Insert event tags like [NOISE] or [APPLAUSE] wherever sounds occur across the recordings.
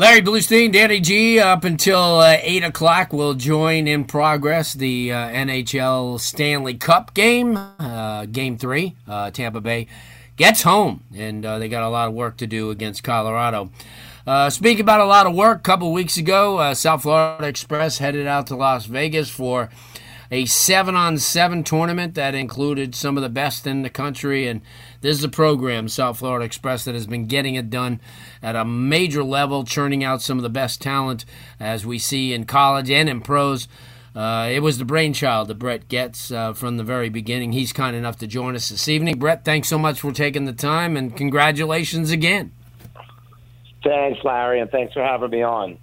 Larry Blustein, Danny G, up until uh, 8 o'clock, will join in progress the uh, NHL Stanley Cup game, uh, game three. Uh, Tampa Bay gets home, and uh, they got a lot of work to do against Colorado. Uh, speaking about a lot of work, a couple weeks ago, South Florida Express headed out to Las Vegas for a seven on seven tournament that included some of the best in the country. And this is a program, South Florida Express, that has been getting it done at a major level, churning out some of the best talent as we see in college and in pros. Uh, it was the brainchild that Brett Getz uh, from the very beginning. He's kind enough to join us this evening. Brett, thanks so much for taking the time and congratulations again. Thanks, Larry, and thanks for having me on.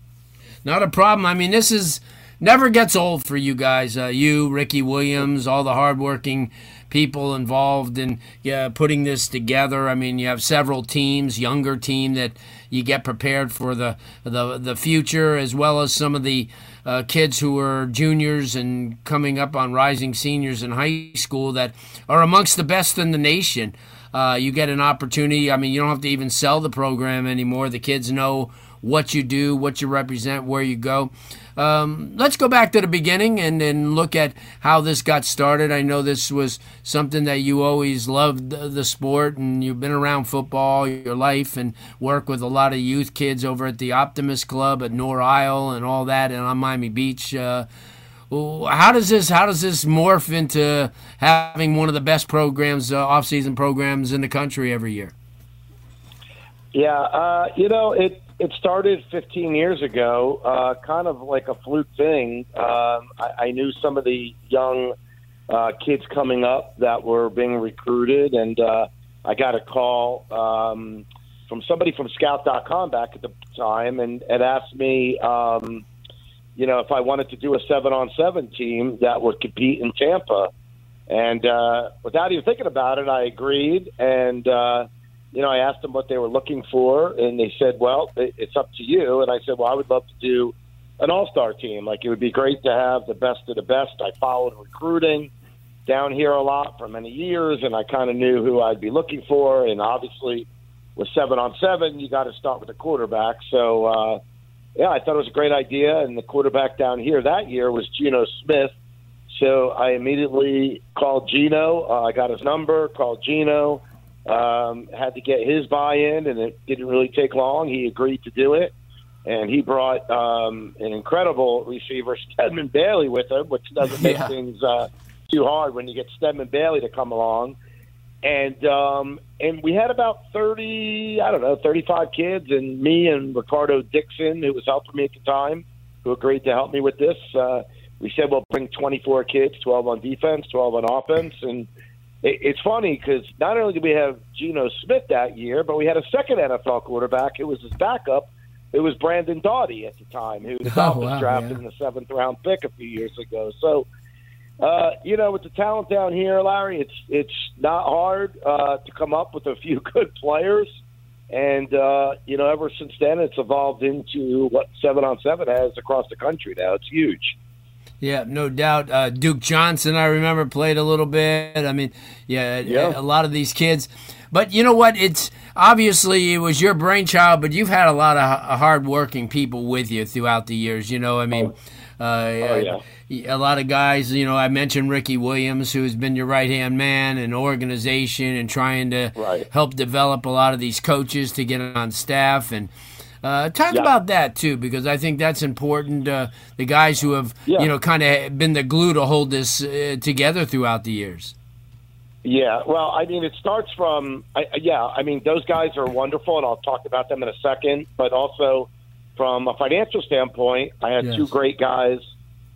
Not a problem. I mean, this is never gets old for you guys. Uh, you, Ricky Williams, all the hardworking people involved in yeah, putting this together. I mean, you have several teams, younger team that you get prepared for the the the future, as well as some of the uh, kids who are juniors and coming up on rising seniors in high school that are amongst the best in the nation. Uh, you get an opportunity. I mean, you don't have to even sell the program anymore. The kids know what you do, what you represent, where you go. Um, let's go back to the beginning and, and look at how this got started. I know this was something that you always loved the, the sport, and you've been around football your life and work with a lot of youth kids over at the Optimist Club at Nor Isle and all that, and on Miami Beach. Uh, how does this how does this morph into having one of the best programs, uh, off season programs in the country every year? Yeah, uh, you know it. It started 15 years ago, uh, kind of like a fluke thing. Um, I, I knew some of the young uh, kids coming up that were being recruited, and uh, I got a call um, from somebody from Scout.com back at the time, and, and asked me, um, you know, if I wanted to do a seven-on-seven team that would compete in Tampa. And uh, without even thinking about it, I agreed, and. Uh, you know, I asked them what they were looking for, and they said, "Well, it's up to you." And I said, "Well, I would love to do an all-star team. Like it would be great to have the best of the best." I followed recruiting down here a lot for many years, and I kind of knew who I'd be looking for. And obviously, with seven on seven, you got to start with the quarterback. So, uh, yeah, I thought it was a great idea. And the quarterback down here that year was Geno Smith. So I immediately called Geno. Uh, I got his number, called Geno um, had to get his buy-in, and it didn't really take long. He agreed to do it, and he brought um, an incredible receiver, Stedman Bailey, with him, which doesn't make Yeah. things uh, too hard when you get Stedman Bailey to come along. And um, and we had about thirty, I don't know, thirty-five kids, and me and Ricardo Dixon, who was helping me at the time, who agreed to help me with this. Uh, we said we'll bring twenty-four kids, twelve on defense, twelve on offense, and it, it's funny because not only did we have Geno Smith that year, but we had a second NFL quarterback who was his backup. It was Brandon Doughty at the time, who [LAUGHS] was Oh, wow, drafted yeah. in the seventh round pick a few years ago. So, uh, you know, with the talent down here, Larry, it's it's not hard uh, to come up with a [LAUGHS] few good players. And uh, you know, ever since then, it's evolved into what seven on seven has across the country now. It's huge. Yeah, no doubt. Uh, Duke Johnson, I remember, played a little bit. I mean, yeah, Yeah. a lot of these kids. But you know what? It's obviously it was your brainchild, but you've had a lot of hardworking people with you throughout the years. You know, I mean, uh, Oh, yeah. a lot of guys. You know, I mentioned Ricky Williams, who's been your right hand man in organization and trying to Right. help develop a lot of these coaches to get on staff and Uh, talk Yeah. about that too, because I think that's important. Uh, the guys who have, Yeah. you know, kind of been the glue to hold this uh, together throughout the years. Yeah, well, I mean, it starts from I, yeah. I mean, those guys are wonderful, and I'll talk about them in a second. But also, from a financial standpoint, I had Yes. two great guys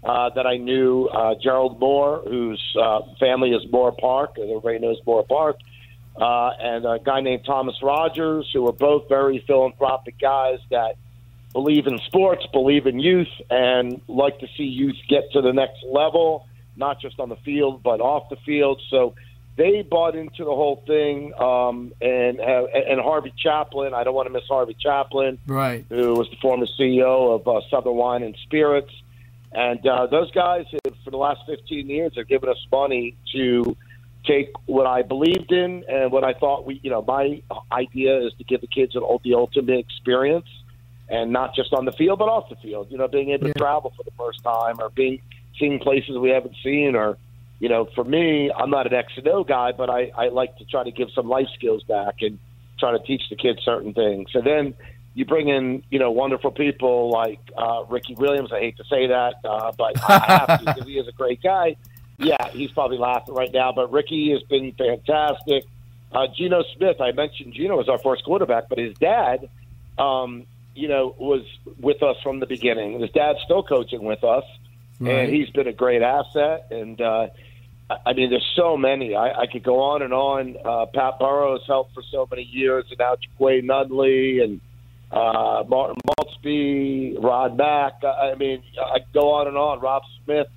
uh, that I knew: uh, Gerald Moore, whose uh, family is Moore Park, and everybody knows Moore Park, uh, and a guy named Thomas Rogers, who are both very philanthropic guys that believe in sports, believe in youth, and like to see youth get to the next level, not just on the field but off the field. So they bought into the whole thing. Um, and uh, and Harvey Chaplin, I don't want to miss Harvey Chaplin, Right. who was the former CEO of uh, Southern Wine and Spirits. And uh, those guys, have, for the last 15 years, have given us money to take what I believed in and what I thought we, you know, my idea is to give the kids an, the ultimate experience, and not just on the field but off the field. You know, being able Yeah. to travel for the first time or being seeing places we haven't seen or. You know, for me, I'm not an X and O guy, but I, I like to try to give some life skills back and try to teach the kids certain things. And then you bring in, you know, wonderful people like uh, Ricky Williams. I hate to say that, uh, but I have to [LAUGHS] because he is a great guy. Yeah, he's probably laughing right now, but Ricky has been fantastic. Uh, Geno Smith, I mentioned Geno was our first quarterback, but his dad, um, you know, was with us from the beginning. His dad's still coaching with us, Right. and he's been a great asset. And uh, I- mean, there's so many. I, I could go on and on. Uh, Pat Burrows helped for so many years, and now Jaquay Nunley and uh, Martin Maltzby, Rod Mack. I I mean, I could go on and on. Rob Smith.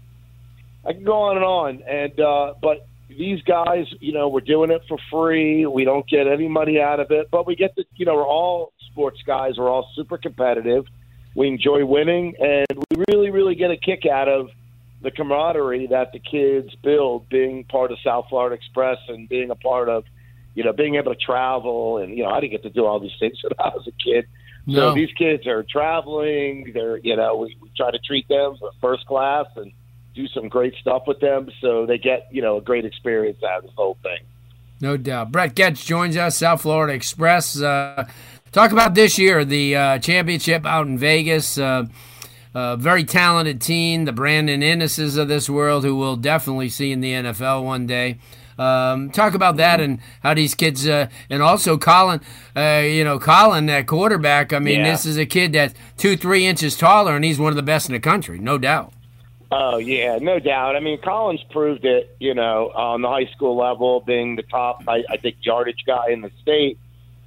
I can go on and on. And uh, but these guys, you know, we're doing it for free. We don't get any money out of it, but we get the, you know, we're all sports guys. We're all super competitive. We enjoy winning, and we really, really get a kick out of the camaraderie that the kids build, being part of South Florida Express and being a part of, you know, being able to travel. And you know, I didn't get to do all these things [LAUGHS] when I was a kid. No. So these kids are traveling. They're, you know, we, we try to treat them first class and do some great stuff with them, so they get, you know, a great experience out of this whole thing. No doubt. Brett Getz joins us, South Florida Express. Uh, talk about this year, the uh, championship out in Vegas. Uh, uh, very talented team, the Brandon Inniss's of this world, who we'll definitely see in the NFL one day. Um, talk about that and how these kids, uh, and also Colin, uh, you know, Colin, that quarterback. I mean, Yeah. this is a kid that's two, three inches taller, and he's one of the best in the country, no doubt. Oh yeah, no doubt. I mean, Collins proved it. You know, on the high school level, being the top, I, I think, yardage guy in the state.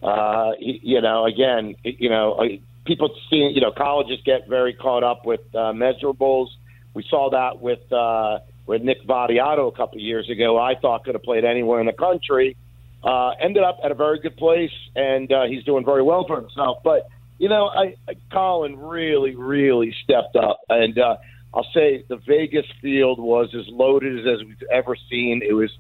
Uh, you know, again, you know, uh, people see, you know, colleges get very caught up with uh, measurables. We saw that with uh, with Nick Vadiato a couple of years ago. I thought could have played anywhere in the country. Uh, ended up at a very good place, and uh, he's doing very well for himself. But you know, I, I Colin really, really stepped up, and uh, I'll say the Vegas field was as loaded as we've ever seen. It was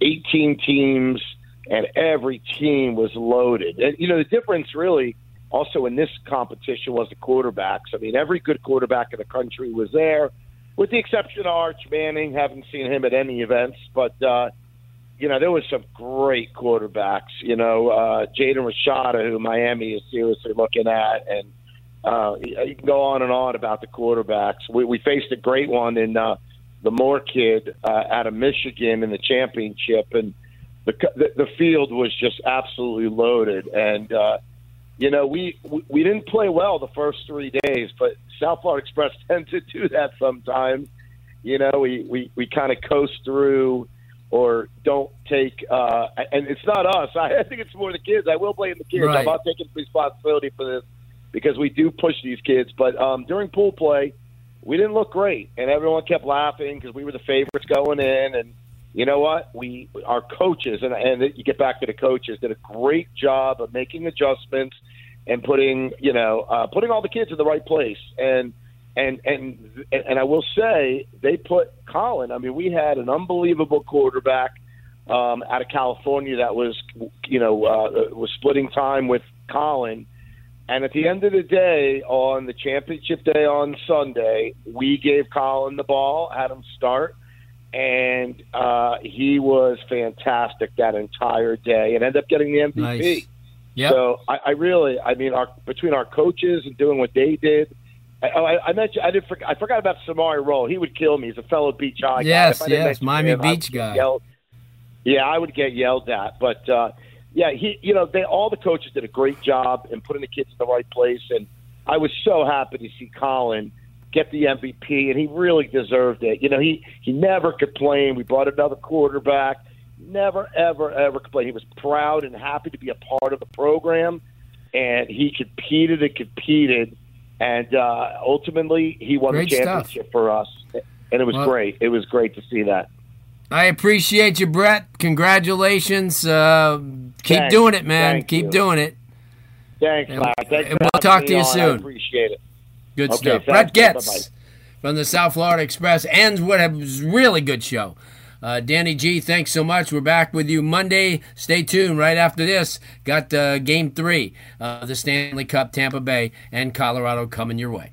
18 teams, and every team was loaded. And you know, the difference really also in this competition was the quarterbacks. I mean, every good quarterback in the country was there, with the exception of Arch Manning. Haven't seen him at any events, but uh, you know, there was some great quarterbacks. You know, uh, Jaden Rashada, who Miami is seriously looking at, and uh, you can go on and on about the quarterbacks. We, we faced a great one in uh, the Moore kid uh, out of Michigan in the championship, and the the, the field was just absolutely loaded. And uh, you know, we, we we didn't play well the first three days, but South Florida Express [LAUGHS] tend to do that sometimes. You know, we we, we kind of coast through or don't take uh and it's not us. I, [LAUGHS] I think it's more the kids. I will blame the kids. Right. I'm not taking responsibility for this because we do push these kids. But um during pool play, we didn't look great, and everyone kept laughing because we were the favorites going in. And you know what? We our coaches and and you get back to the coaches did a great job of making adjustments and putting you know uh, putting all the kids in the right place. And and and and I will say they put Colin. I mean, we had an unbelievable quarterback um, out of California that was you know uh, was splitting time with Colin. And at the end of the day, on the championship day on Sunday, we gave Colin the ball, had him start, and uh, he was fantastic that entire day, and ended up getting the MVP. Nice. Yep. So I, I really, I mean, our between our coaches and doing what they did. I, oh, I, I mentioned I did. For, I forgot about Samari Rolle. He would kill me. He's a fellow beach high guy. Yes, yes, Miami him, Beach guy. yelled- yeah, I would get yelled at, but uh, yeah, he, you know, they all the coaches did a great job in putting the kids in the right place, and I was so happy to see Colin get the MVP, and he really deserved it. You know, he he never complained. We brought another quarterback. Never, ever, ever complained. He was proud and happy to be a part of the program, and he competed and competed, and uh, ultimately he won Great the stuff. championship for us, and it was Well- great. It was great to see that. I appreciate you, Brett. Congratulations. Uh, keep Thanks. doing it, man. Thank keep you. doing it. Thanks, And-. Thanks and we'll talk to you on. I soon. appreciate it. Good Okay, stuff. Brett Getz Bye-bye. from the South Florida Express ends what was a really good show. Uh, Danny G, thanks so much. We're back with you Monday. Stay tuned. Right after this, got uh, Game Three, uh, the Stanley Cup, Tampa Bay and Colorado coming your way.